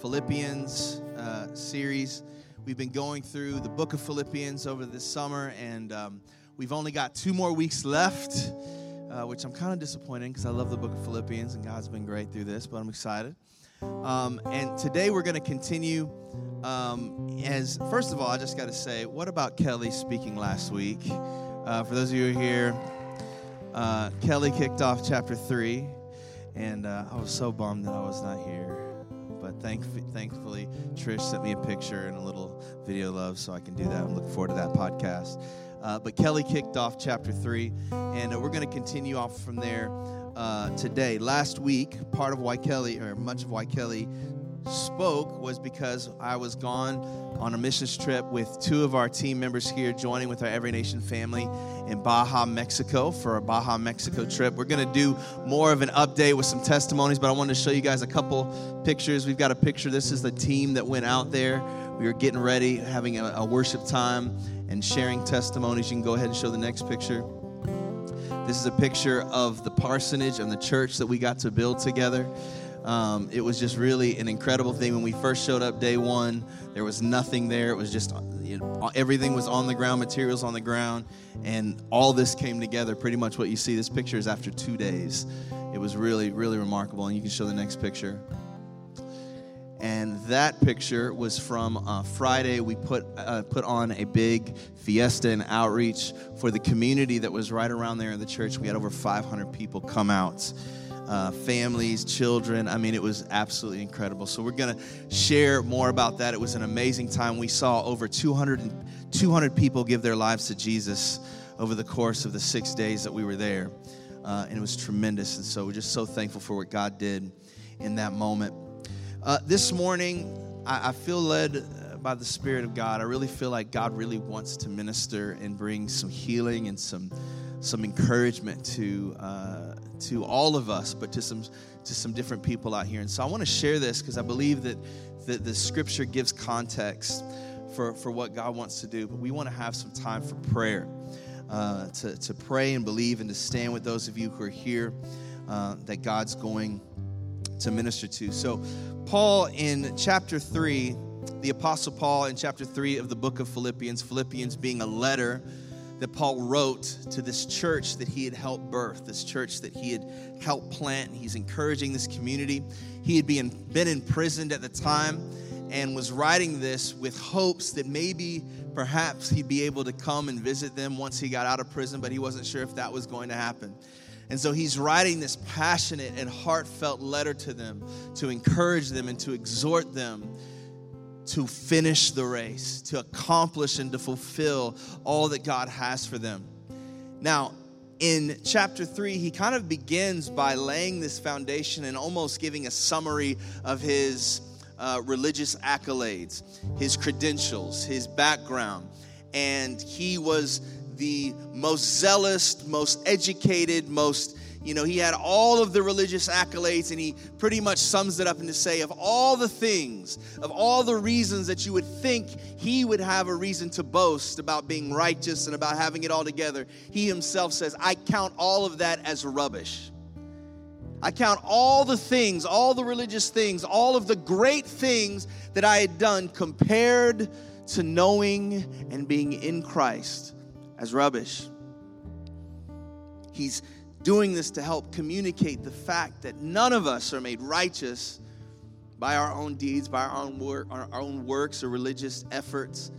Philippians uh, series. We've been going through the book of Philippians over this summer, and um, we've only got two more weeks left, uh, which I'm kind of disappointed because I love the book of Philippians, and God's been great through this, but I'm excited. Um, and today we're going to continue. Um, as first of all, I just got to say, what about Kelly speaking last week? Uh, for those of you who are here, uh, Kelly kicked off chapter three, and uh, I was so bummed that I was not here. Thank, thankfully, Trish sent me a picture and a little video love, so I can do that. I'm looking forward to that podcast. Uh, but Kelly kicked off chapter three, and uh, we're going to continue off from there uh, today. Last week, part of why Kelly, or much of why Kelly spoke was because I was gone on a missions trip with two of our team members here, joining with our Every Nation family in Baja, Mexico for a Baja, Mexico trip. We're going to do more of an update with some testimonies, but I wanted to show you guys a couple pictures. We've got a picture. This is the team that went out there. We were getting ready, having a, a worship time, and sharing testimonies. You can go ahead and show the next picture. This is a picture of the parsonage and the church that we got to build together. Um, it was just really an incredible thing. When we first showed up day one, there was nothing there. It was just you know, everything was on the ground, materials on the ground, and all this came together. Pretty much what you see. This picture is after two days. It was really, really remarkable. And you can show the next picture. And that picture was from uh, Friday. We put uh, put on a big fiesta and outreach for the community that was right around there in the church. We had over 500 people come out uh, families, children. I mean, it was absolutely incredible. So, we're going to share more about that. It was an amazing time. We saw over 200, 200 people give their lives to Jesus over the course of the six days that we were there. Uh, and it was tremendous. And so, we're just so thankful for what God did in that moment. Uh, this morning, I, I feel led by the Spirit of God. I really feel like God really wants to minister and bring some healing and some some encouragement to uh, to all of us, but to some to some different people out here. And so I want to share this because I believe that that the Scripture gives context for for what God wants to do. But we want to have some time for prayer, uh, to to pray and believe, and to stand with those of you who are here uh, that God's going to minister to. So, Paul in chapter three, the Apostle Paul in chapter three of the book of Philippians, Philippians being a letter that Paul wrote to this church that he had helped birth, this church that he had helped plant. He's encouraging this community. He had been, been imprisoned at the time and was writing this with hopes that maybe, perhaps, he'd be able to come and visit them once he got out of prison, but he wasn't sure if that was going to happen. And so he's writing this passionate and heartfelt letter to them to encourage them and to exhort them to finish the race, to accomplish and to fulfill all that God has for them. Now, in chapter 3, he kind of begins by laying this foundation and almost giving a summary of his uh, religious accolades, his credentials, his background. And he was the most zealous, most educated, most you know, he had all of the religious accolades, and he pretty much sums it up into say, of all the things, of all the reasons that you would think he would have a reason to boast about being righteous and about having it all together, he himself says, I count all of that as rubbish. I count all the things, all the religious things, all of the great things that I had done compared to knowing and being in Christ as rubbish. He's doing this to help communicate the fact that none of us are made righteous by our own deeds, by our own work, our own works or religious efforts,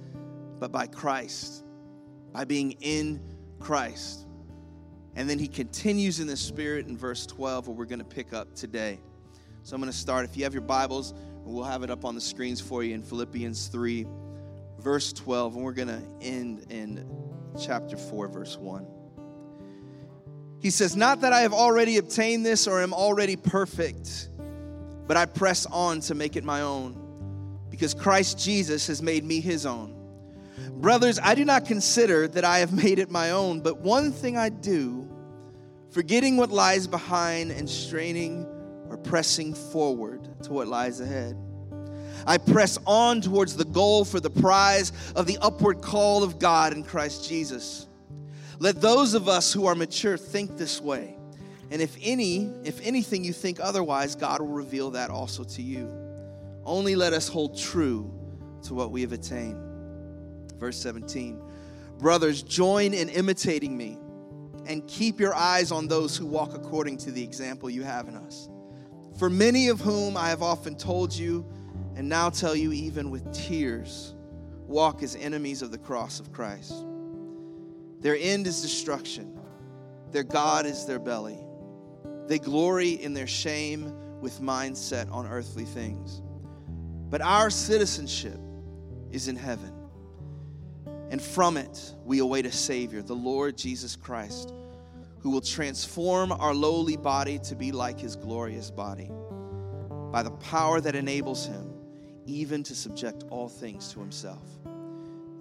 but by Christ, by being in Christ. And then he continues in the spirit in verse 12, where we're going to pick up today. So I'm going to start. If you have your Bibles, we'll have it up on the screens for you in Philippians 3, verse 12, and we're going to end in chapter 4, verse 1. He says, Not that I have already obtained this or am already perfect, but I press on to make it my own because Christ Jesus has made me his own. Brothers, I do not consider that I have made it my own, but one thing I do, forgetting what lies behind and straining or pressing forward to what lies ahead. I press on towards the goal for the prize of the upward call of God in Christ Jesus. Let those of us who are mature think this way. And if any, if anything you think otherwise, God will reveal that also to you. Only let us hold true to what we have attained. Verse 17. Brothers, join in imitating me and keep your eyes on those who walk according to the example you have in us. For many of whom I have often told you, and now tell you even with tears, walk as enemies of the cross of Christ. Their end is destruction, their God is their belly. They glory in their shame with mindset on earthly things. But our citizenship is in heaven. And from it, we await a Savior, the Lord Jesus Christ, who will transform our lowly body to be like his glorious body by the power that enables him even to subject all things to himself.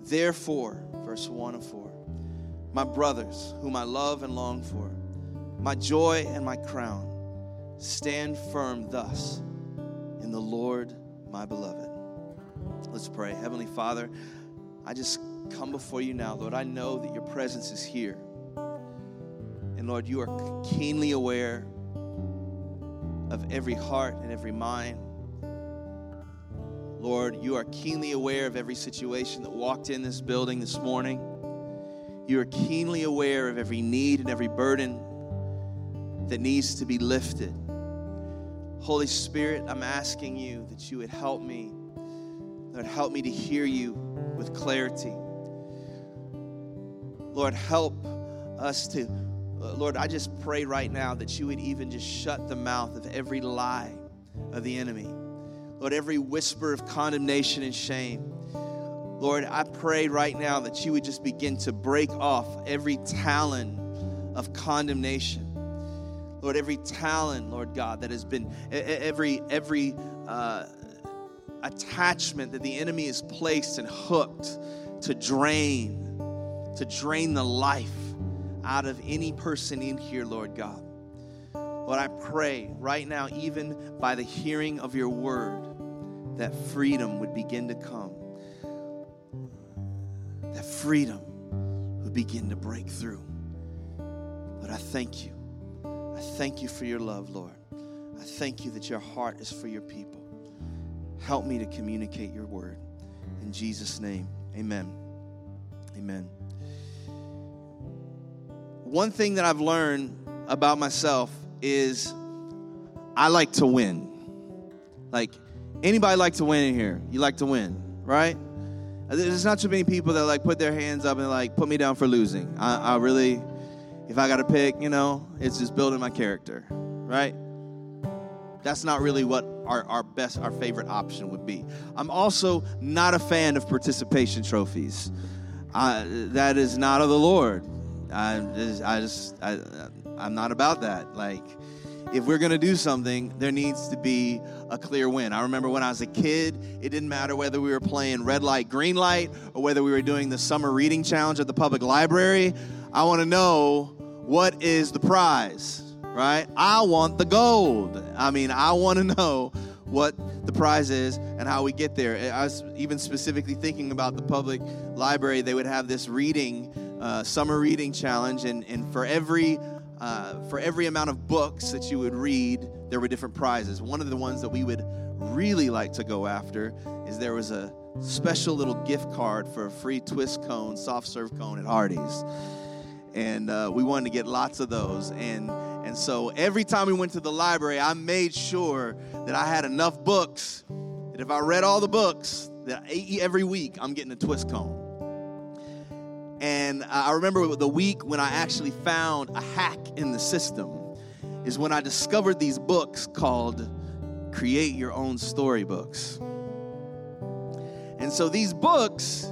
Therefore, verse 1 of 4, my brothers, whom I love and long for, my joy and my crown. Stand firm thus in the Lord, my beloved. Let's pray. Heavenly Father, I just come before you now, Lord. I know that your presence is here. And Lord, you are keenly aware of every heart and every mind. Lord, you are keenly aware of every situation that walked in this building this morning. You are keenly aware of every need and every burden that needs to be lifted. Holy Spirit, I'm asking you that you would help me. Lord, help me to hear you with clarity. Lord, help us to, Lord, I just pray right now that you would even just shut the mouth of every lie of the enemy. Lord, every whisper of condemnation and shame. Lord, I pray right now that you would just begin to break off every talon of condemnation Lord, every talon, Lord God, that has been, every, every uh, attachment that the enemy has placed and hooked to drain, to drain the life out of any person in here, Lord God. Lord, I pray right now, even by the hearing of your word, that freedom would begin to come. That freedom would begin to break through. But I thank you I thank you for your love, Lord. I thank you that your heart is for your people. Help me to communicate your word. In Jesus' name, amen. Amen. One thing that I've learned about myself is I like to win. Like, anybody like to win in here? You like to win, right? There's not too many people that like put their hands up and like put me down for losing. I, I really, if I got to pick, you know, it's just building my character, right? That's not really what our, our best, our favorite option would be. I'm also not a fan of participation trophies. I, that is not of the Lord. I I just, I, I'm not about that. Like, if we're going to do something, there needs to be a clear win. I remember when I was a kid, it didn't matter whether we were playing red light, green light, or whether we were doing the summer reading challenge at the public library. I want to know what is the prize, right? I want the gold. I mean, I want to know what the prize is and how we get there. I was even specifically thinking about the public library. They would have this reading, uh, summer reading challenge, and, and for every uh, for every amount of books that you would read, there were different prizes. One of the ones that we would really like to go after is there was a special little gift card for a free twist cone, soft serve cone at Hardee's and uh, we wanted to get lots of those. And and so every time we went to the library, I made sure that I had enough books that if I read all the books, that every week I'm getting a twist cone. And I remember the week when I actually found a hack in the system is when I discovered these books called Create Your Own Storybooks. And so these books,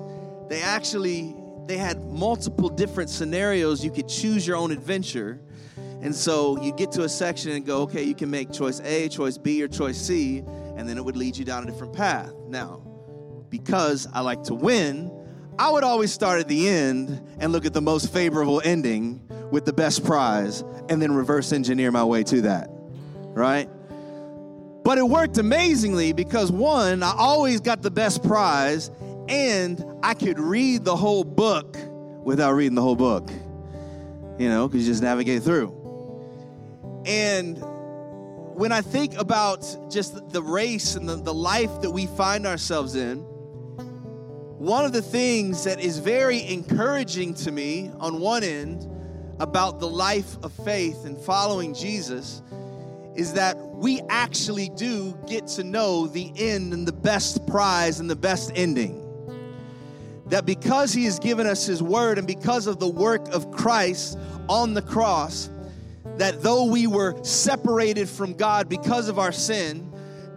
they actually they had multiple different scenarios. You could choose your own adventure. And so you'd get to a section and go, okay, you can make choice A, choice B, or choice C, and then it would lead you down a different path. Now, because I like to win, I would always start at the end and look at the most favorable ending with the best prize and then reverse engineer my way to that, right? But it worked amazingly because one, I always got the best prize and I could read the whole book without reading the whole book, you know, because you just navigate through. And when I think about just the race and the, the life that we find ourselves in, one of the things that is very encouraging to me on one end about the life of faith and following Jesus is that we actually do get to know the end and the best prize and the best ending. That because He has given us His word and because of the work of Christ on the cross, that though we were separated from God because of our sin,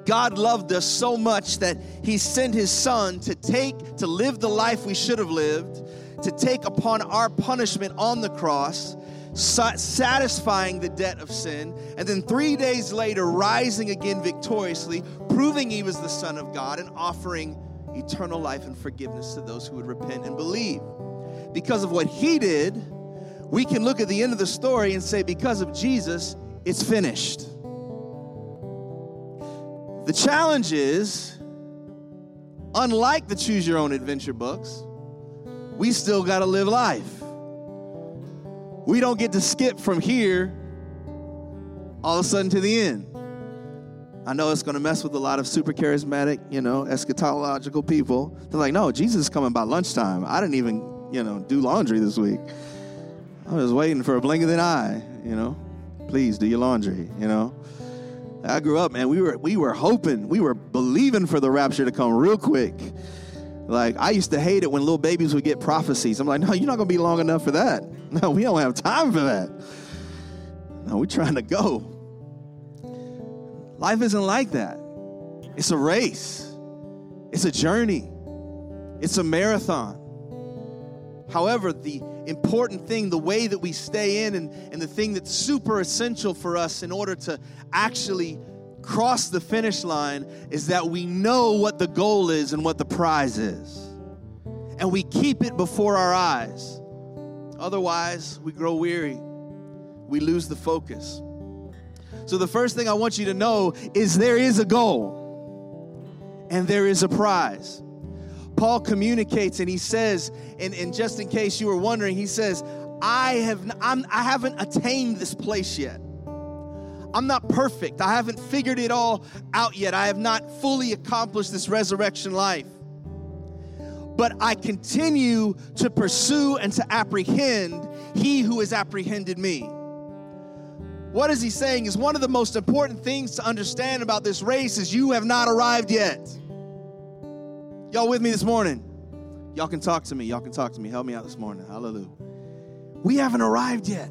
God loved us so much that He sent His Son to take, to live the life we should have lived, to take upon our punishment on the cross, satisfying the debt of sin, and then three days later, rising again victoriously, proving He was the Son of God and offering eternal life and forgiveness to those who would repent and believe. Because of what He did, we can look at the end of the story and say, because of Jesus, it's finished. The challenge is, unlike the Choose Your Own Adventure books, we still got to live life. We don't get to skip from here all of a sudden to the end. I know it's going to mess with a lot of super charismatic, you know, eschatological people. They're like, no, Jesus is coming by lunchtime. I didn't even, you know, do laundry this week. I was waiting for a blink of an eye, you know. Please do your laundry, you know. I grew up, man. We were we were hoping, we were believing for the rapture to come real quick. Like I used to hate it when little babies would get prophecies. I'm like, no, you're not gonna be long enough for that. No, we don't have time for that. No, we're trying to go. Life isn't like that. It's a race. It's a journey. It's a marathon. However, the important thing, the way that we stay in, and, and the thing that's super essential for us in order to actually cross the finish line is that we know what the goal is and what the prize is. And we keep it before our eyes. Otherwise, we grow weary, we lose the focus. So, the first thing I want you to know is there is a goal and there is a prize. Paul communicates and he says, and, and just in case you were wondering, he says, I have I'm, I haven't attained this place yet. I'm not perfect. I haven't figured it all out yet. I have not fully accomplished this resurrection life. But I continue to pursue and to apprehend he who has apprehended me. What is he saying is one of the most important things to understand about this race is you have not arrived yet. Y'all with me this morning? Y'all can talk to me. Y'all can talk to me. Help me out this morning. Hallelujah. We haven't arrived yet.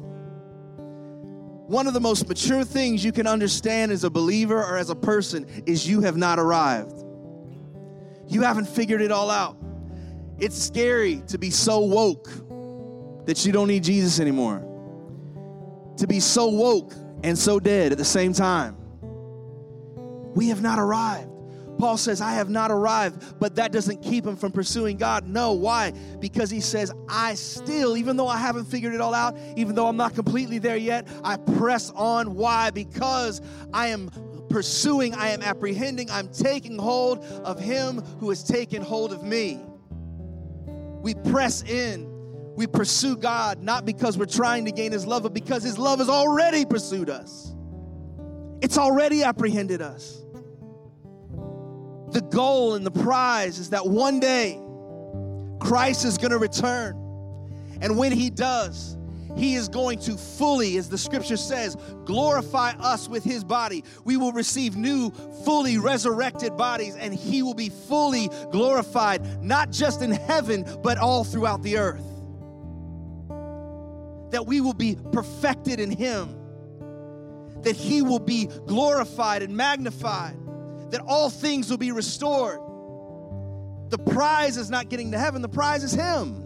One of the most mature things you can understand as a believer or as a person is you have not arrived. You haven't figured it all out. It's scary to be so woke that you don't need Jesus anymore. To be so woke and so dead at the same time. We have not arrived. Paul says, I have not arrived, but that doesn't keep him from pursuing God. No, why? Because he says, I still, even though I haven't figured it all out, even though I'm not completely there yet, I press on. Why? Because I am pursuing, I am apprehending, I'm taking hold of him who has taken hold of me. We press in. We pursue God not because we're trying to gain his love, but because his love has already pursued us. It's already apprehended us the goal and the prize is that one day Christ is going to return. And when he does, he is going to fully, as the scripture says, glorify us with his body. We will receive new, fully resurrected bodies, and he will be fully glorified, not just in heaven, but all throughout the earth. That we will be perfected in him, that he will be glorified and magnified that all things will be restored. The prize is not getting to heaven, the prize is Him.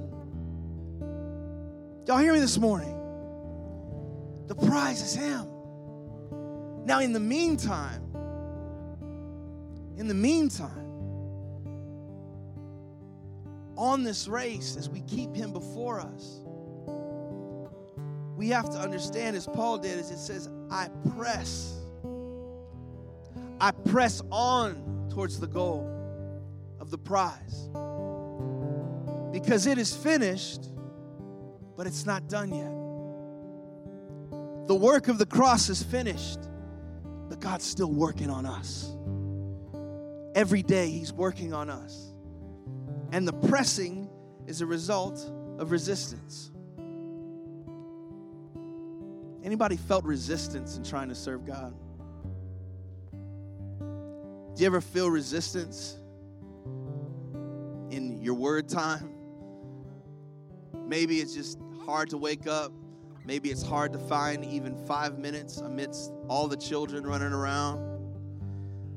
Y'all hear me this morning? The prize is Him. Now, in the meantime, in the meantime, on this race, as we keep Him before us, we have to understand, as Paul did, as it says, I press. I press on towards the goal of the prize. Because it is finished, but it's not done yet. The work of the cross is finished, but God's still working on us. Every day, He's working on us. And the pressing is a result of resistance. Anybody felt resistance in trying to serve God? Do you ever feel resistance in your word time? Maybe it's just hard to wake up. Maybe it's hard to find even five minutes amidst all the children running around.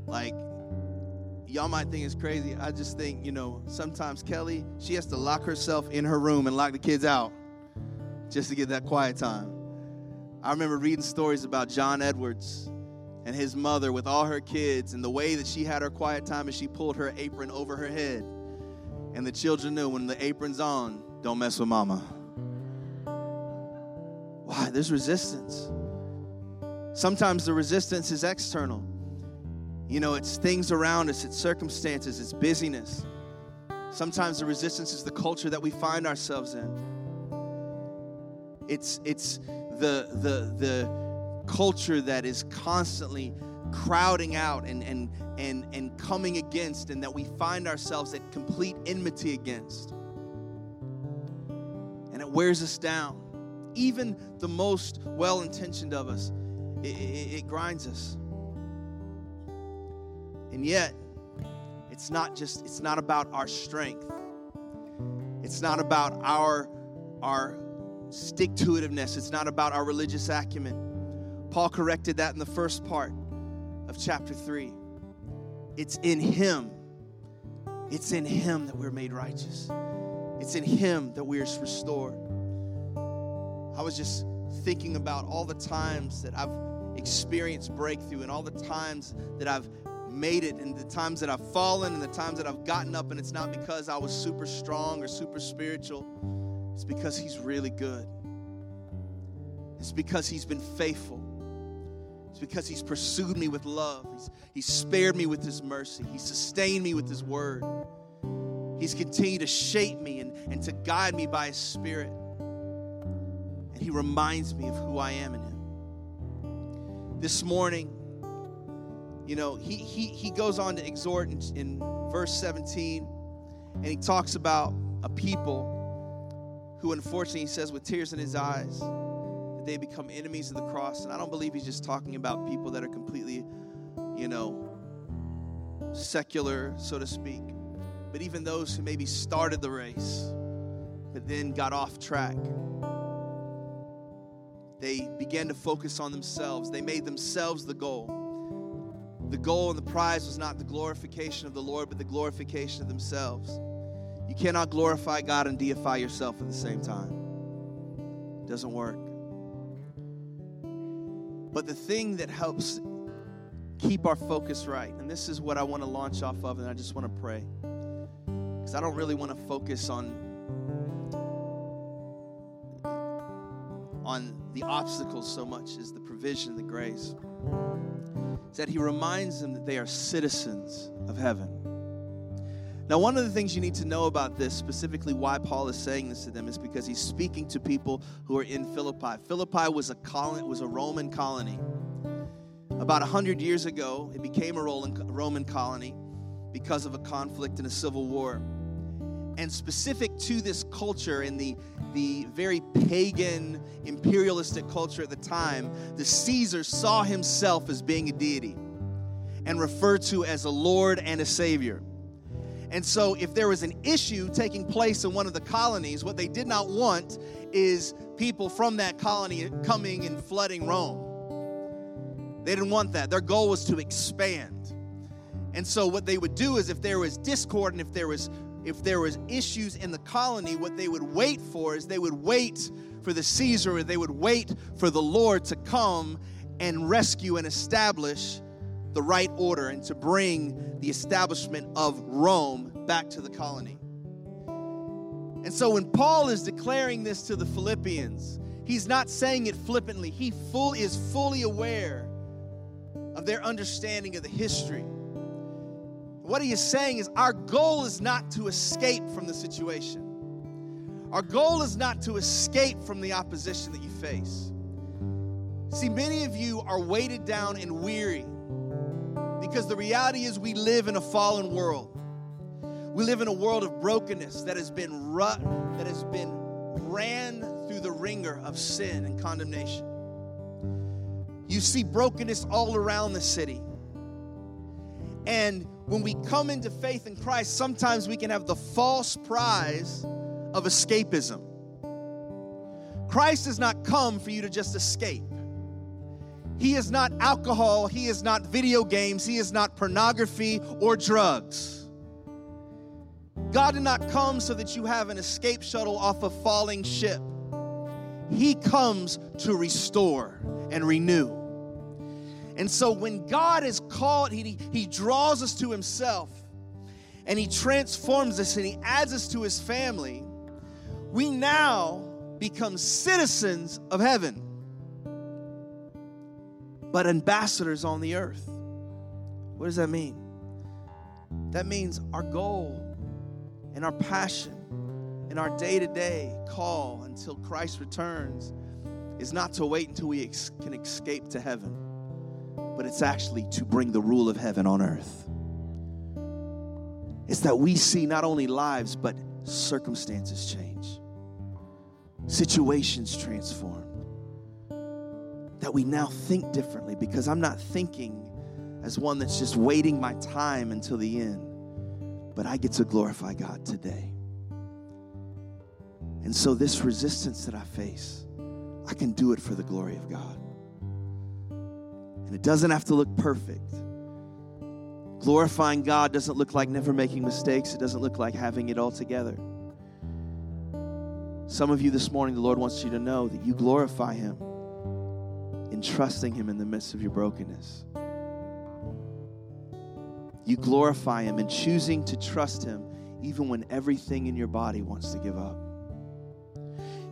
Like, y'all might think it's crazy. I just think, you know, sometimes Kelly, she has to lock herself in her room and lock the kids out just to get that quiet time. I remember reading stories about John Edwards and his mother with all her kids, and the way that she had her quiet time is she pulled her apron over her head. And the children knew when the apron's on, don't mess with mama. Why? There's resistance. Sometimes the resistance is external. You know, it's things around us, it's circumstances, it's busyness. Sometimes the resistance is the culture that we find ourselves in. It's it's the, the, the culture that is constantly crowding out and, and, and, and coming against, and that we find ourselves at complete enmity against. And it wears us down. Even the most well intentioned of us, it, it, it grinds us. And yet, it's not just, it's not about our strength. It's not about our, our stick to itiveness. It's not about our religious acumen. Paul corrected that in the first part of chapter 3. It's in Him. It's in Him that we're made righteous. It's in Him that we're restored. I was just thinking about all the times that I've experienced breakthrough and all the times that I've made it and the times that I've fallen and the times that I've gotten up, and it's not because I was super strong or super spiritual it's because He's really good. It's because He's been faithful. It's because He's pursued me with love. He's, he's spared me with His mercy. He's sustained me with His word. He's continued to shape me and, and to guide me by His Spirit. And He reminds me of who I am in Him. This morning, you know, He, he, he goes on to exhort in, in verse 17, and He talks about a people who unfortunately he says with tears in his eyes that they become enemies of the cross. And I don't believe he's just talking about people that are completely, you know, secular, so to speak, but even those who maybe started the race but then got off track. They began to focus on themselves. They made themselves the goal. The goal and the prize was not the glorification of the Lord, but the glorification of themselves. You cannot glorify God and deify yourself at the same time. It doesn't work. But the thing that helps keep our focus right, and this is what I want to launch off of, and I just want to pray. Because I don't really want to focus on on the obstacles so much as the provision, the grace. Is that he reminds them that they are citizens of heaven. Now, one of the things you need to know about this, specifically why Paul is saying this to them, is because he's speaking to people who are in Philippi. Philippi was a was a Roman colony. About 100 years ago, it became a Roman colony because of a conflict and a civil war. And specific to this culture and the, the very pagan, imperialistic culture at the time, the Caesar saw himself as being a deity and referred to as a Lord and a Savior. And so, if there was an issue taking place in one of the colonies, what they did not want is people from that colony coming and flooding Rome. They didn't want that. Their goal was to expand. And so, what they would do is if there was discord and if there was if there was issues in the colony, what they would wait for is they would wait for the Caesar or they would wait for the Lord to come and rescue and establish the right order and to bring the establishment of Rome back to the colony. And so when Paul is declaring this to the Philippians, he's not saying it flippantly. He full is fully aware of their understanding of the history. What he is saying is our goal is not to escape from the situation. Our goal is not to escape from the opposition that you face. See, many of you are weighted down and weary because the reality is we live in a fallen world. We live in a world of brokenness that has been rut, that has been ran through the ringer of sin and condemnation. You see brokenness all around the city. And when we come into faith in Christ, sometimes we can have the false prize of escapism. Christ has not come for you to just escape. He is not alcohol, He is not video games, He is not pornography or drugs. God did not come so that you have an escape shuttle off a falling ship. He comes to restore and renew. And so when God is called, he, he draws us to Himself and He transforms us and He adds us to His family, we now become citizens of heaven, but ambassadors on the earth. What does that mean? That means our goal and our passion and our day to day call until Christ returns is not to wait until we ex- can escape to heaven, but it's actually to bring the rule of heaven on earth. It's that we see not only lives, but circumstances change, situations transform. That we now think differently because I'm not thinking as one that's just waiting my time until the end but I get to glorify God today. And so, this resistance that I face, I can do it for the glory of God. And it doesn't have to look perfect. Glorifying God doesn't look like never making mistakes, it doesn't look like having it all together. Some of you this morning, the Lord wants you to know that you glorify Him in trusting Him in the midst of your brokenness. You glorify Him in choosing to trust Him even when everything in your body wants to give up.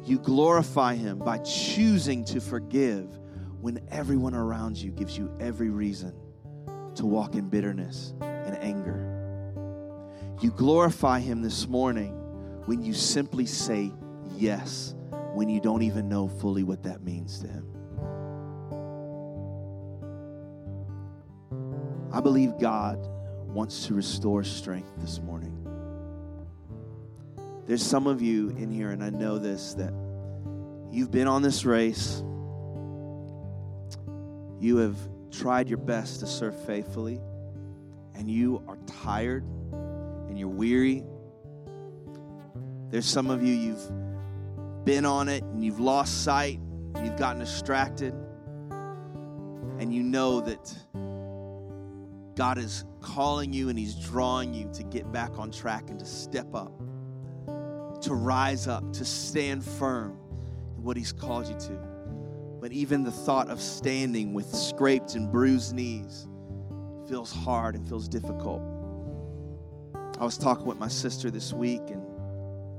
You glorify Him by choosing to forgive when everyone around you gives you every reason to walk in bitterness and anger. You glorify Him this morning when you simply say yes when you don't even know fully what that means to Him. I believe God wants to restore strength this morning. There's some of you in here, and I know this, that you've been on this race. You have tried your best to serve faithfully, and you are tired and you're weary. There's some of you, you've been on it and you've lost sight, you've gotten distracted, and you know that God is calling you and He's drawing you to get back on track and to step up, to rise up, to stand firm in what He's called you to. But even the thought of standing with scraped and bruised knees feels hard and feels difficult. I was talking with my sister this week, and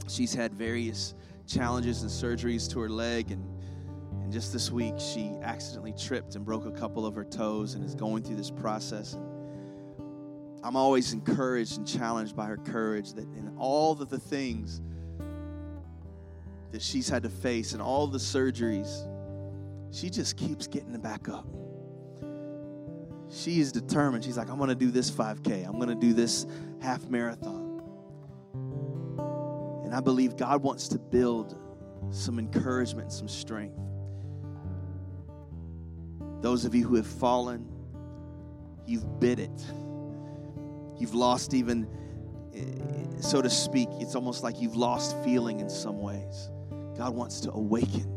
she's had various challenges and surgeries to her leg and and just this week she accidentally tripped and broke a couple of her toes and is going through this process and I'm always encouraged and challenged by her courage that in all of the things that she's had to face and all the surgeries, she just keeps getting back up. She is determined. She's like, I'm going to do this 5K, I'm going to do this half marathon. And I believe God wants to build some encouragement, some strength. Those of you who have fallen, you've bit it. You've lost even, so to speak, it's almost like you've lost feeling in some ways. God wants to awaken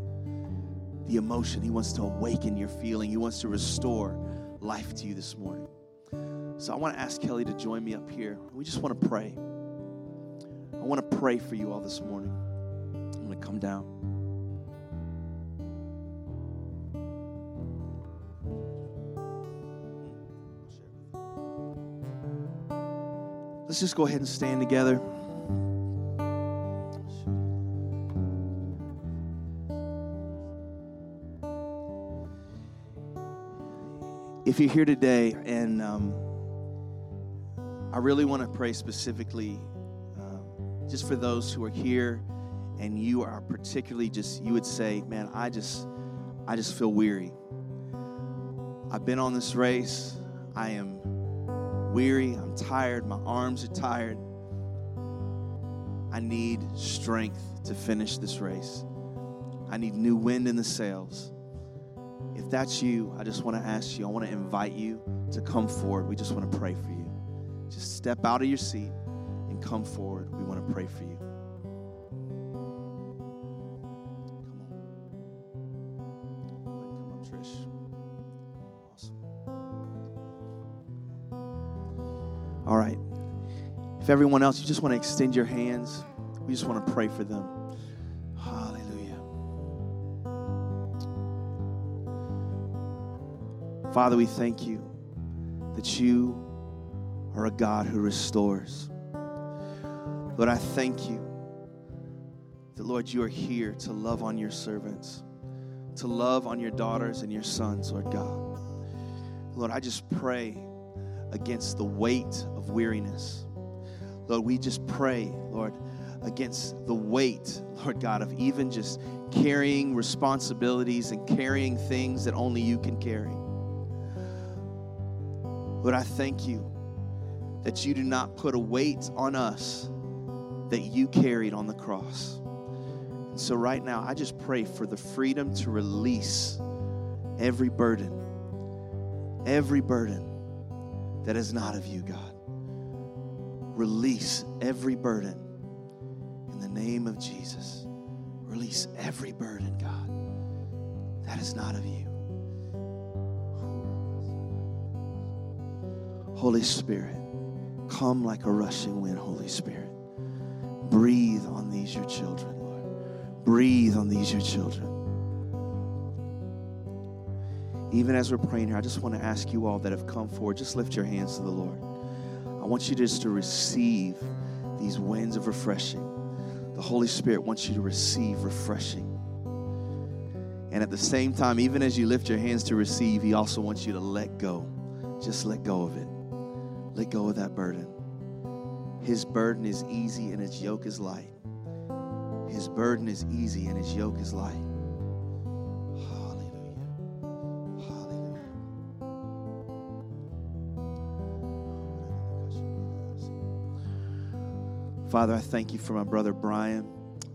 the emotion, He wants to awaken your feeling, He wants to restore life to you this morning. So I want to ask Kelly to join me up here. We just want to pray. I want to pray for you all this morning. I'm going to come down. Let's just go ahead and stand together. If you're here today, and um, I really want to pray specifically um, just for those who are here and you are particularly just, you would say, man, I just, I just feel weary. I've been on this race. I am weary. I'm tired. My arms are tired. I need strength to finish this race. I need new wind in the sails. If that's you, I just want to ask you, I want to invite you to come forward. We just want to pray for you. Just step out of your seat and come forward. We want to pray for you. Everyone else, you just want to extend your hands, we just want to pray for them. Hallelujah. Father, we thank you that you are a God who restores. Lord, I thank you that, Lord, you are here to love on your servants, to love on your daughters and your sons, Lord God. Lord, I just pray against the weight of weariness. Lord, we just pray, Lord, against the weight, Lord God, of even just carrying responsibilities and carrying things that only you can carry. Lord, I thank you that you do not put a weight on us that you carried on the cross. And so, right now, I just pray for the freedom to release every burden, every burden that is not of you, God. Release every burden in the name of Jesus. Release every burden, God, that is not of you. Holy Spirit, come like a rushing wind, Holy Spirit. Breathe on these, your children, Lord. Breathe on these, your children. Even as we're praying here, I just want to ask you all that have come forward, just lift your hands to the Lord. Want you just to receive these winds of refreshing. The Holy Spirit wants you to receive refreshing. And at the same time, even as you lift your hands to receive, He also wants you to let go. Just let go of it. Let go of that burden. His burden is easy and his yoke is light. His burden is easy and his yoke is light. Father, I thank you for my brother Brian.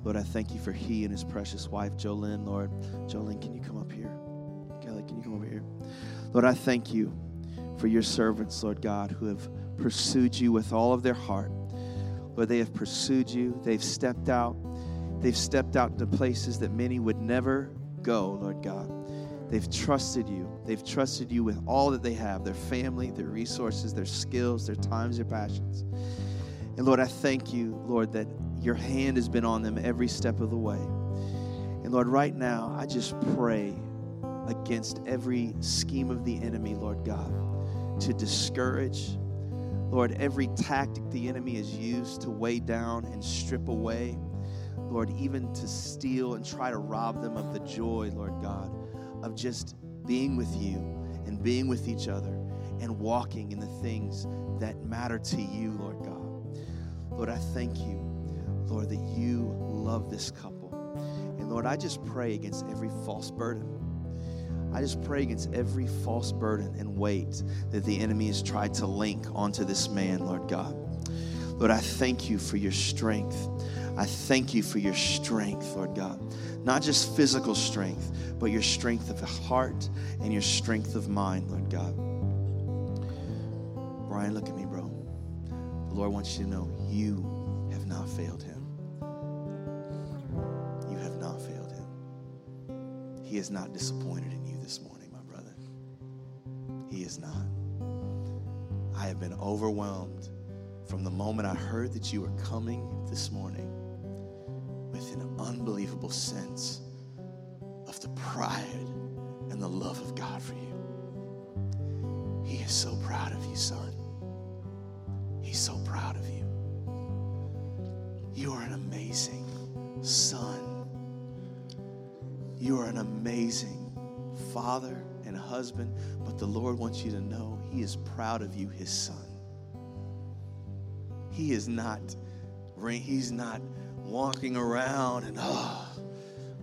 Lord, I thank you for he and his precious wife, Jolynn. Lord, Jolynn, can you come up here? Kelly, can you come over here? Lord, I thank you for your servants, Lord God, who have pursued you with all of their heart. Lord, they have pursued you. They've stepped out. They've stepped out into places that many would never go, Lord God. They've trusted you. They've trusted you with all that they have their family, their resources, their skills, their times, their passions. And Lord, I thank you, Lord, that your hand has been on them every step of the way. And Lord, right now, I just pray against every scheme of the enemy, Lord God, to discourage. Lord, every tactic the enemy has used to weigh down and strip away, Lord, even to steal and try to rob them of the joy, Lord God, of just being with you and being with each other and walking in the things that matter to you, Lord God. Lord, I thank you, Lord, that you love this couple. And Lord, I just pray against every false burden. I just pray against every false burden and weight that the enemy has tried to link onto this man, Lord God. Lord, I thank you for your strength. I thank you for your strength, Lord God. Not just physical strength, but your strength of the heart and your strength of mind, Lord God. Brian, look at me, bro. The Lord wants you to know you have not failed him. You have not failed him. He is not disappointed in you this morning, my brother. He is not. I have been overwhelmed from the moment I heard that you were coming this morning with an unbelievable sense of the pride and the love of God for you. He is so proud of you, son. You are an amazing son. You are an amazing father and husband, but the Lord wants you to know He is proud of you, His son. He is not, He's not walking around and, oh,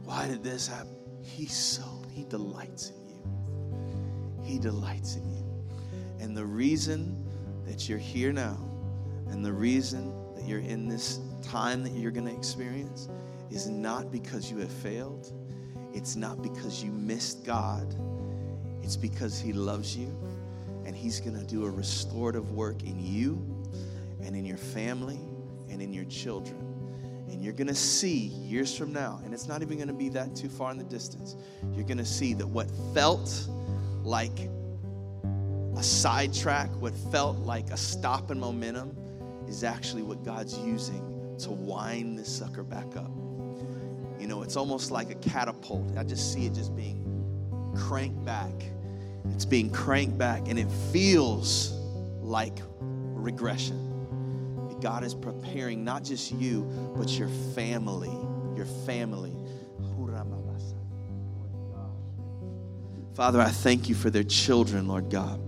why did this happen? He's so, He delights in you. He delights in you. And the reason that you're here now and the reason that you're in this time that you're going to experience is not because you have failed. It's not because you missed God. It's because He loves you and He's going to do a restorative work in you and in your family and in your children. And you're going to see years from now, and it's not even going to be that too far in the distance, you're going to see that what felt like a sidetrack, what felt like a stop in momentum, is actually what God's using to wind this sucker back up. You know, it's almost like a catapult. I just see it just being cranked back. It's being cranked back, and it feels like regression. God is preparing not just you, but your family. Your family. Father, I thank you for their children, Lord God.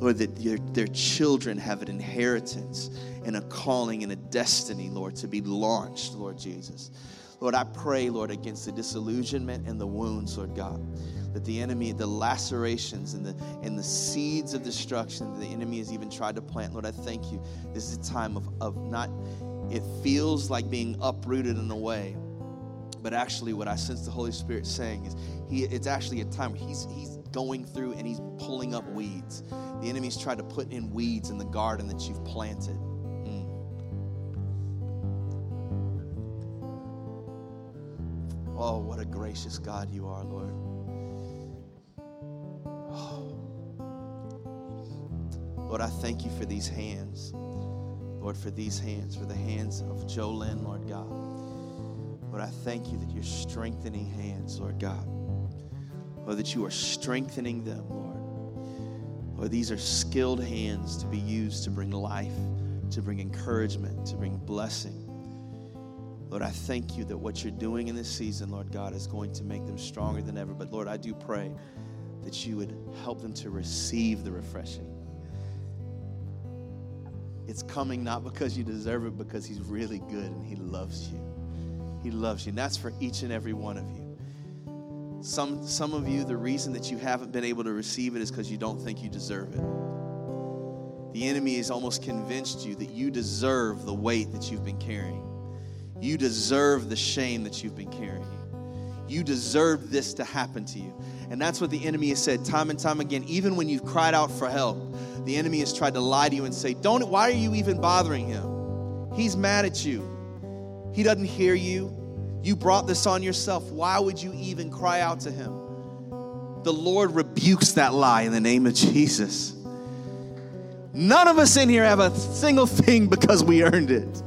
Lord, that their, their children have an inheritance and a calling and a destiny, Lord, to be launched, Lord Jesus. Lord, I pray, Lord, against the disillusionment and the wounds, Lord God that the enemy, the lacerations and the, and the seeds of destruction that the enemy has even tried to plant. Lord, I thank you. This is a time of, of not, it feels like being uprooted in a way. But actually, what I sense the Holy Spirit saying is, he, it's actually a time he's, he's going through and he's pulling up weeds. The enemy's tried to put in weeds in the garden that you've planted. Oh, what a gracious God you are, Lord. Oh. Lord, I thank you for these hands. Lord, for these hands, for the hands of Jolyn, Lord God. Lord, I thank you that you're strengthening hands, Lord God. Lord, that you are strengthening them, Lord. Lord, these are skilled hands to be used to bring life, to bring encouragement, to bring blessing. Lord, I thank you that what you're doing in this season, Lord God, is going to make them stronger than ever. But Lord, I do pray that you would help them to receive the refreshing. It's coming not because you deserve it, because He's really good and He loves you. He loves you. And that's for each and every one of you. Some, some of you, the reason that you haven't been able to receive it is because you don't think you deserve it. The enemy has almost convinced you that you deserve the weight that you've been carrying. You deserve the shame that you've been carrying. You deserve this to happen to you. And that's what the enemy has said time and time again. Even when you've cried out for help, the enemy has tried to lie to you and say, Don't, why are you even bothering him? He's mad at you. He doesn't hear you. You brought this on yourself. Why would you even cry out to him? The Lord rebukes that lie in the name of Jesus. None of us in here have a single thing because we earned it.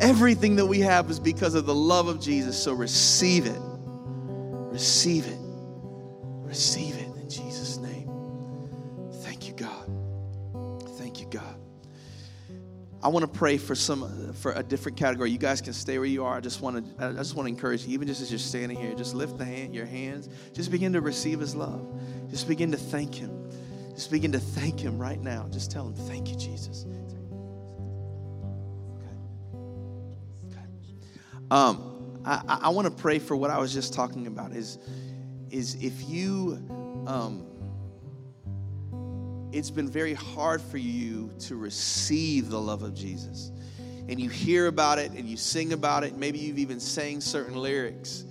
Everything that we have is because of the love of Jesus. So receive it. Receive it. Receive it in Jesus' name. Thank you, God. Thank you, God. I want to pray for some for a different category. You guys can stay where you are. I just want to I just want to encourage you, even just as you're standing here, just lift the hand, your hands. Just begin to receive His love. Just begin to thank Him. Just begin to thank Him right now. Just tell Him, "Thank you, Jesus." Um, I, I want to pray for what I was just talking about. Is is if you, um, it's been very hard for you to receive the love of Jesus, and you hear about it and you sing about it. Maybe you've even sang certain lyrics,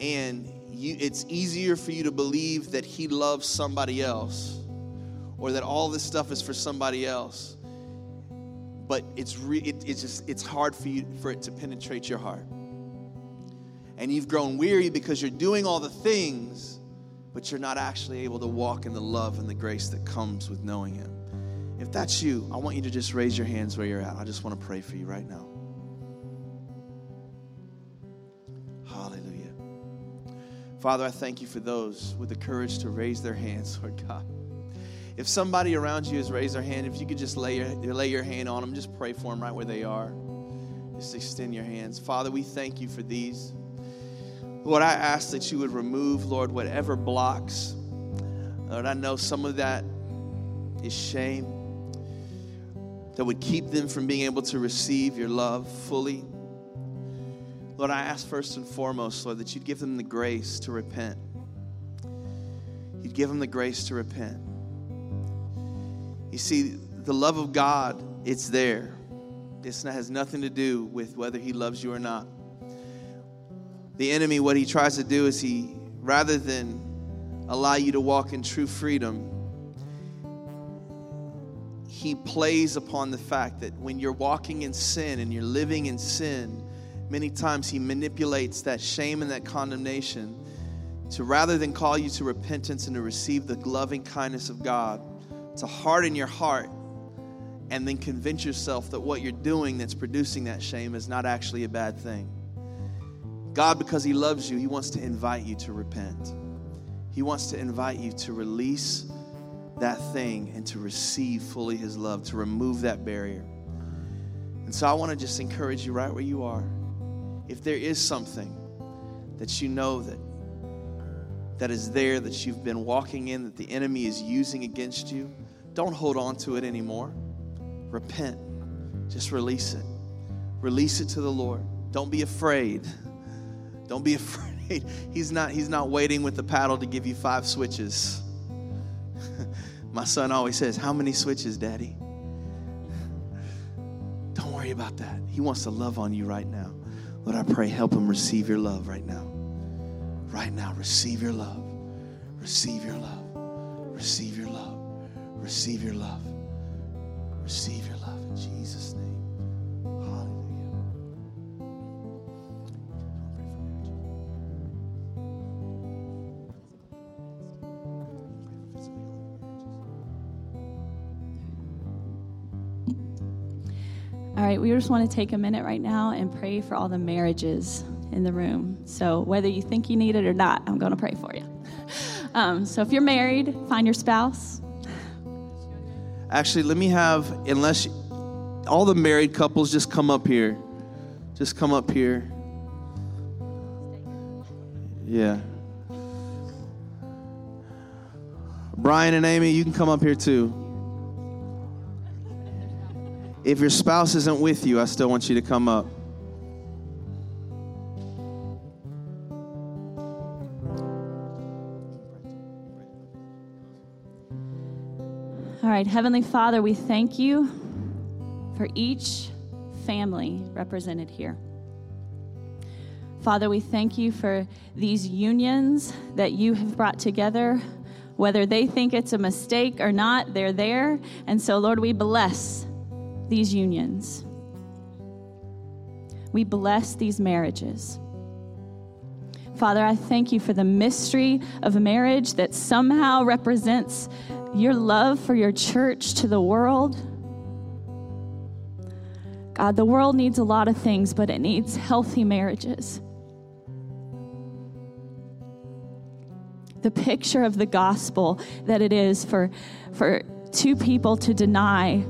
and you, it's easier for you to believe that He loves somebody else, or that all this stuff is for somebody else but it's re- it, it's just it's hard for you for it to penetrate your heart and you've grown weary because you're doing all the things but you're not actually able to walk in the love and the grace that comes with knowing him If that's you, I want you to just raise your hands where you're at. I just want to pray for you right now. Hallelujah. Father, I thank you for those with the courage to raise their hands, Lord God. If somebody around you has raised their hand, if you could just lay your, lay your hand on them, just pray for them right where they are. Just extend your hands. Father, we thank you for these. Lord, I ask that you would remove, Lord, whatever blocks. Lord, I know some of that is shame that would keep them from being able to receive your love fully. Lord, I ask first and foremost, Lord, that you'd give them the grace to repent. You'd give them the grace to repent. You see, the love of God, it's there. This has nothing to do with whether he loves you or not. The enemy, what he tries to do is he, rather than allow you to walk in true freedom, he plays upon the fact that when you're walking in sin and you're living in sin, many times he manipulates that shame and that condemnation to rather than call you to repentance and to receive the loving kindness of God, to harden your heart and then convince yourself that what you're doing that's producing that shame is not actually a bad thing. God, because He loves you, He wants to invite you to repent. He wants to invite you to release that thing and to receive fully His love, to remove that barrier. And so I want to just encourage you right where you are. If there is something that you know that that is there that you've been walking in that the enemy is using against you, don't hold on to it anymore. Repent. Just release it. Release it to the Lord. Don't be afraid. Don't be afraid. He's not he's not waiting with the paddle to give you five switches. My son always says, "How many switches, daddy?" Don't worry about that. He wants to love on you right now. Lord, I pray help him receive your love right now. Right now, receive your love. Receive your love. Receive your love. Receive your love. Receive your love in Jesus' name. Hallelujah. All right, we just want to take a minute right now and pray for all the marriages in the room. So, whether you think you need it or not, I'm going to pray for you. Um, so, if you're married, find your spouse. Actually, let me have, unless you, all the married couples just come up here. Just come up here. Yeah. Brian and Amy, you can come up here too. If your spouse isn't with you, I still want you to come up. Right, Heavenly Father, we thank you for each family represented here. Father, we thank you for these unions that you have brought together. Whether they think it's a mistake or not, they're there. And so, Lord, we bless these unions. We bless these marriages. Father, I thank you for the mystery of marriage that somehow represents your love for your church to the world. God, the world needs a lot of things, but it needs healthy marriages. The picture of the gospel that it is for, for two people to deny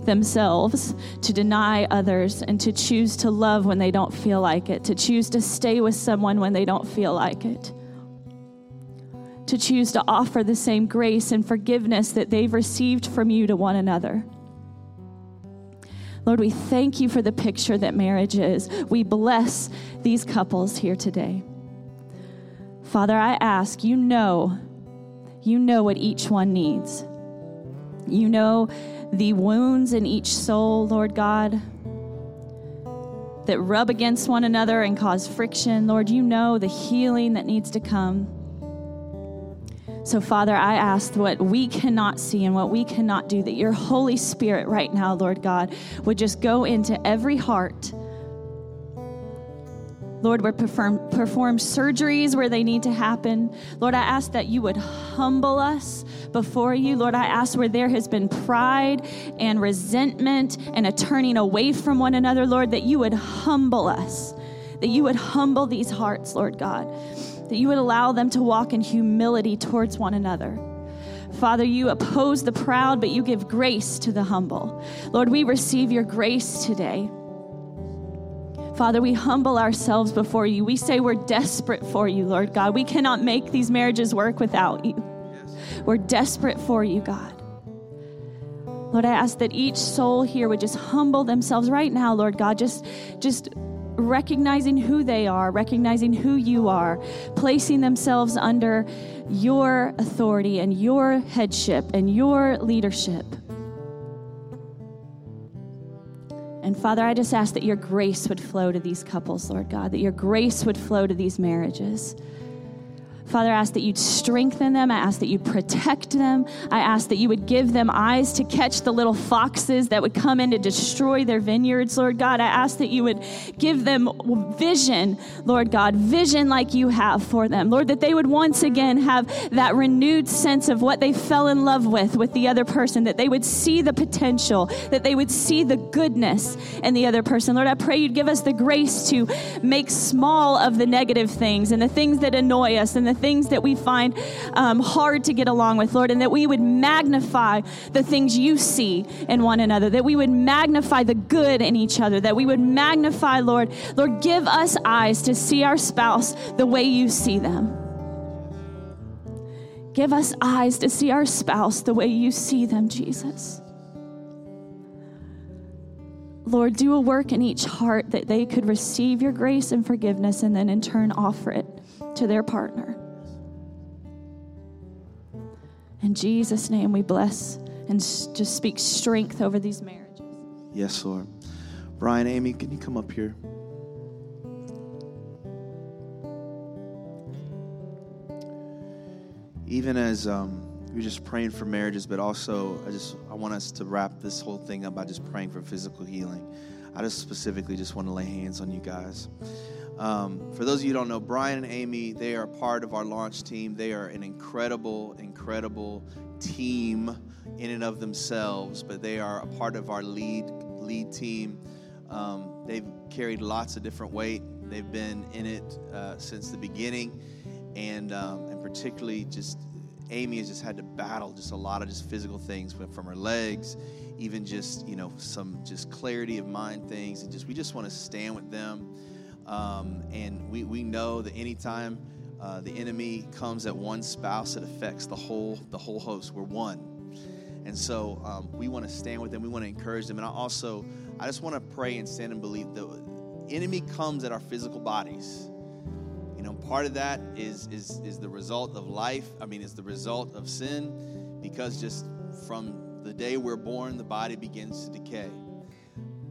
themselves, to deny others, and to choose to love when they don't feel like it, to choose to stay with someone when they don't feel like it to choose to offer the same grace and forgiveness that they've received from you to one another. Lord, we thank you for the picture that marriage is. We bless these couples here today. Father, I ask, you know, you know what each one needs. You know the wounds in each soul, Lord God, that rub against one another and cause friction. Lord, you know the healing that needs to come. So, Father, I ask what we cannot see and what we cannot do, that your Holy Spirit right now, Lord God, would just go into every heart Lord, would perform, perform surgeries where they need to happen. Lord, I ask that you would humble us before you. Lord, I ask where there has been pride and resentment and a turning away from one another, Lord, that you would humble us, that you would humble these hearts, Lord God, that you would allow them to walk in humility towards one another. Father, you oppose the proud, but you give grace to the humble. Lord, we receive your grace today. Father, we humble ourselves before you. We say we're desperate for you, Lord God. We cannot make these marriages work without you. We're desperate for you, God. Lord, I ask that each soul here would just humble themselves right now, Lord God, just just recognizing who they are, recognizing who you are, placing themselves under your authority and your headship and your leadership. And Father, I just ask that your grace would flow to these couples, Lord God, that your grace would flow to these marriages. Father, I ask that you'd strengthen them. I ask that you protect them. I ask that you would give them eyes to catch the little foxes that would come in to destroy their vineyards, Lord God. I ask that you would give them vision, Lord God, vision like you have for them. Lord, that they would once again have that renewed sense of what they fell in love with with the other person, that they would see the potential, that they would see the goodness in the other person. Lord, I pray you'd give us the grace to make small of the negative things and the things that annoy us and the things that we find um, hard to get along with, Lord, and that we would magnify the things you see in one another, that we would magnify the good in each other, that we would magnify, Lord, Lord, give us eyes to see our spouse the way you see them. Give us eyes to see our spouse the way you see them, Jesus. Lord, do a work in each heart that they could receive your grace and forgiveness and then in turn offer it to their partner. In Jesus' name, we bless and just speak strength over these marriages. Yes, Lord. Brian, Amy, can you come up here? Even as um, you're just praying for marriages, but also I just I want us to wrap this whole thing up by just praying for physical healing. I just specifically just want to lay hands on you guys. Um, for those of you who don't know, Brian and Amy, they are part of our launch team. They are an incredible, incredible team in and of themselves, but they are a part of our lead lead team. Um, they've carried lots of different weight. They've been in it uh, since the beginning, and um, and particularly just Amy has just had to battle just a lot of just physical things from her legs, even just you know some just clarity of mind things, and just we just want to stand with them. Um, and we, we know that anytime uh, the enemy comes at one spouse, it affects the whole the whole host. We're one, and so um, we want to stand with them. We want to encourage them, and I also I just want to pray and stand and believe the enemy comes at our physical bodies. You know, part of that is is is the result of life. I mean, it's the result of sin, because just from the day we're born, the body begins to decay.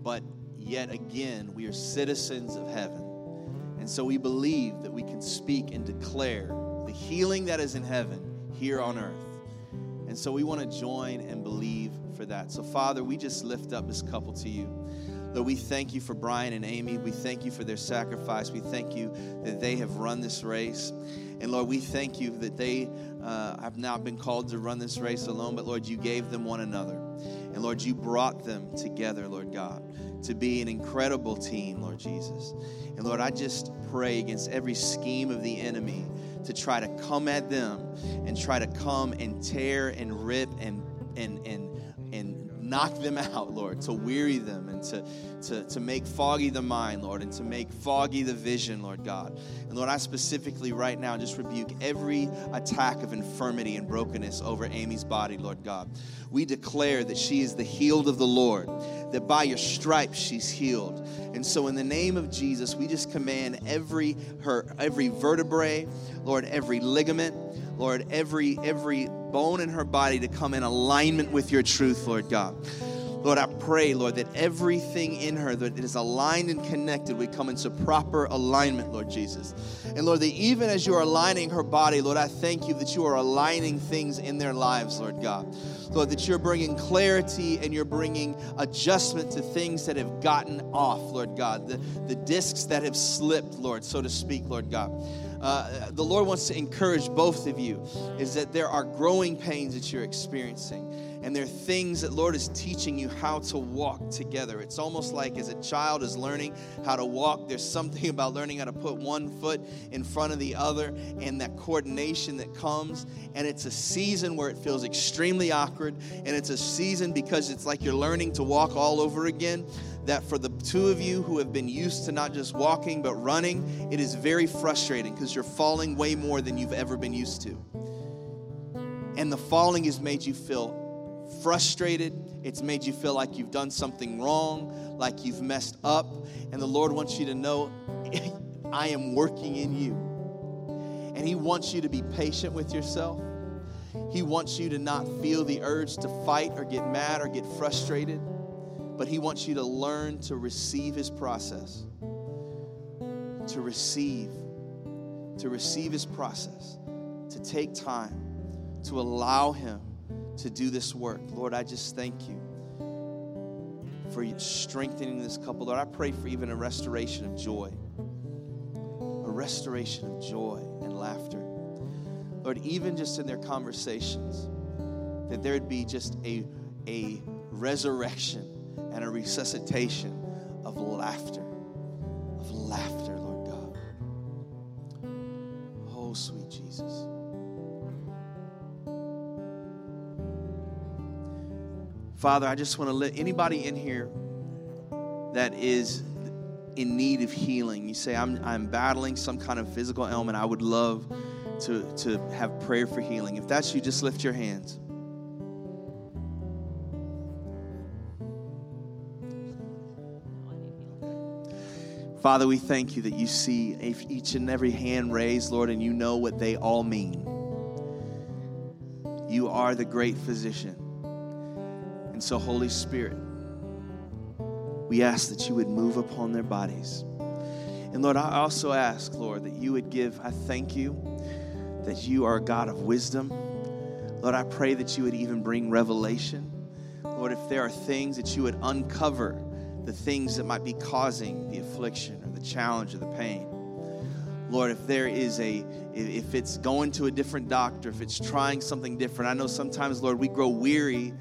But yet again, we are citizens of heaven. And so we believe that we can speak and declare the healing that is in heaven here on earth. And so we want to join and believe for that. So, Father, we just lift up this couple to you. Lord, we thank you for Brian and Amy. We thank you for their sacrifice. We thank you that they have run this race. And Lord, we thank you that they uh, have not been called to run this race alone, but Lord, you gave them one another. And Lord, you brought them together, Lord God, to be an incredible team, Lord Jesus. And Lord, I just pray against every scheme of the enemy to try to come at them and try to come and tear and rip and and and knock them out, Lord, to weary them and to, to, to make foggy the mind, Lord, and to make foggy the vision, Lord God. And Lord, I specifically right now just rebuke every attack of infirmity and brokenness over Amy's body, Lord God. We declare that she is the healed of the Lord, that by your stripes she's healed. And so in the name of Jesus, we just command every her every vertebrae, Lord, every ligament, Lord, every every bone in her body to come in alignment with your truth, Lord God. Lord, I pray, Lord, that everything in her that is aligned and connected would come into proper alignment, Lord Jesus. And Lord, that even as you are aligning her body, Lord, I thank you that you are aligning things in their lives, Lord God. Lord, that you're bringing clarity and you're bringing adjustment to things that have gotten off, Lord God, the, the discs that have slipped, Lord, so to speak, Lord God. Uh, the Lord wants to encourage both of you is that there are growing pains that you're experiencing and there are things that Lord is teaching you how to walk together. It's almost like as a child is learning how to walk, there's something about learning how to put one foot in front of the other and that coordination that comes. And it's a season where it feels extremely awkward, and it's a season because it's like you're learning to walk all over again. That for the two of you who have been used to not just walking but running, it is very frustrating because you're falling way more than you've ever been used to. And the falling has made you feel frustrated. It's made you feel like you've done something wrong, like you've messed up. And the Lord wants you to know, I am working in you. And He wants you to be patient with yourself. He wants you to not feel the urge to fight or get mad or get frustrated, but He wants you to learn to receive His process. To receive, to receive His process, to take time, to allow Him to do this work. Lord, I just thank you for strengthening this couple. Lord, I pray for even a restoration of joy, a restoration of joy and laughter. Lord, even just in their conversations, that there would be just a, a resurrection and a resuscitation of laughter, Father, I just want to let anybody in here that is in need of healing. You say, I'm, I'm battling some kind of physical ailment. I would love to, to have prayer for healing. If that's you, just lift your hands. Father, we thank you that you see each and every hand raised, Lord, and you know what they all mean. You are the great physician. And so, Holy Spirit, we ask that you would move upon their bodies. And Lord, I also ask, Lord, that you would give, I thank you that you are a God of wisdom. Lord, I pray that you would even bring revelation. Lord, if there are things that you would uncover, the things that might be causing the affliction or the challenge or the pain. Lord, if there is a, if it's going to a different doctor, if it's trying something different, I know sometimes, Lord, we grow weary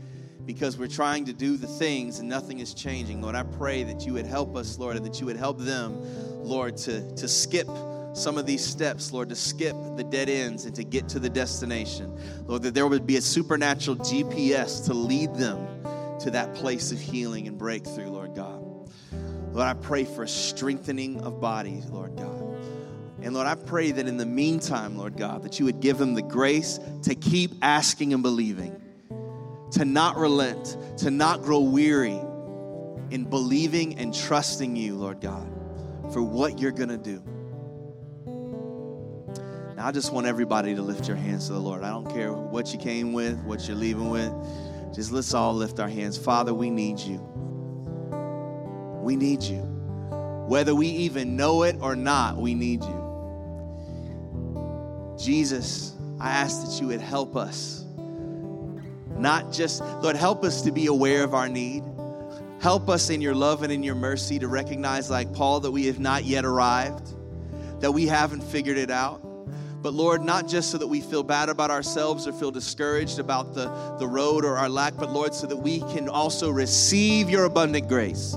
because we're trying to do the things and nothing is changing. Lord, I pray that you would help us, Lord, and that you would help them, Lord, to, to skip some of these steps, Lord, to skip the dead ends and to get to the destination. Lord, that there would be a supernatural GPS to lead them to that place of healing and breakthrough, Lord God. Lord, I pray for a strengthening of bodies, Lord God. And Lord, I pray that in the meantime, Lord God, that you would give them the grace to keep asking and believing to not relent, to not grow weary in believing and trusting you, Lord God, for what you're going to do. Now, I just want everybody to lift your hands to the Lord. I don't care what you came with, what you're leaving with. Just let's all lift our hands. Father, we need you. We need you. Whether we even know it or not, we need you. Jesus, I ask that you would help us not just, Lord, help us to be aware of our need. Help us in your love and in your mercy to recognize, like Paul, that we have not yet arrived, that we haven't figured it out. But Lord, not just so that we feel bad about ourselves or feel discouraged about the, the road or our lack, but Lord, so that we can also receive your abundant grace.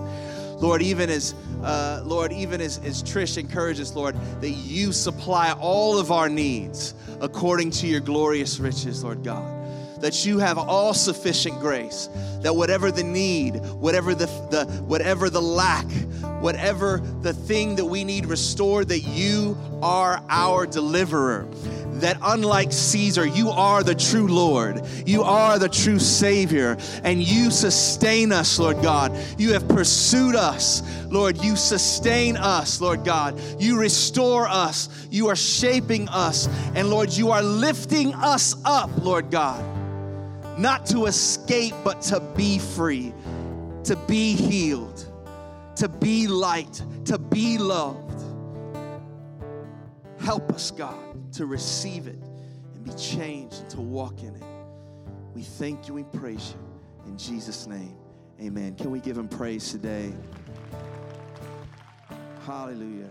Lord, even as uh, Lord, even as, as Trish encourages, Lord, that you supply all of our needs according to your glorious riches, Lord God that you have all sufficient grace that whatever the need whatever the, the whatever the lack whatever the thing that we need restored that you are our deliverer that unlike Caesar, you are the true Lord. You are the true Savior. And you sustain us, Lord God. You have pursued us, Lord. You sustain us, Lord God. You restore us. You are shaping us. And Lord, you are lifting us up, Lord God not to escape, but to be free. to be healed, to be light, to be loved. Help us, God, to receive it and be changed and to walk in it. We thank you, we praise you. In Jesus' name, amen. Can we give him praise today? Hallelujah.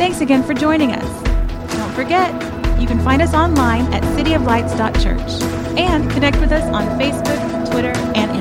Thanks again for joining us. Don't forget, you can find us online at cityoflights.church and connect with us on Facebook, Twitter, and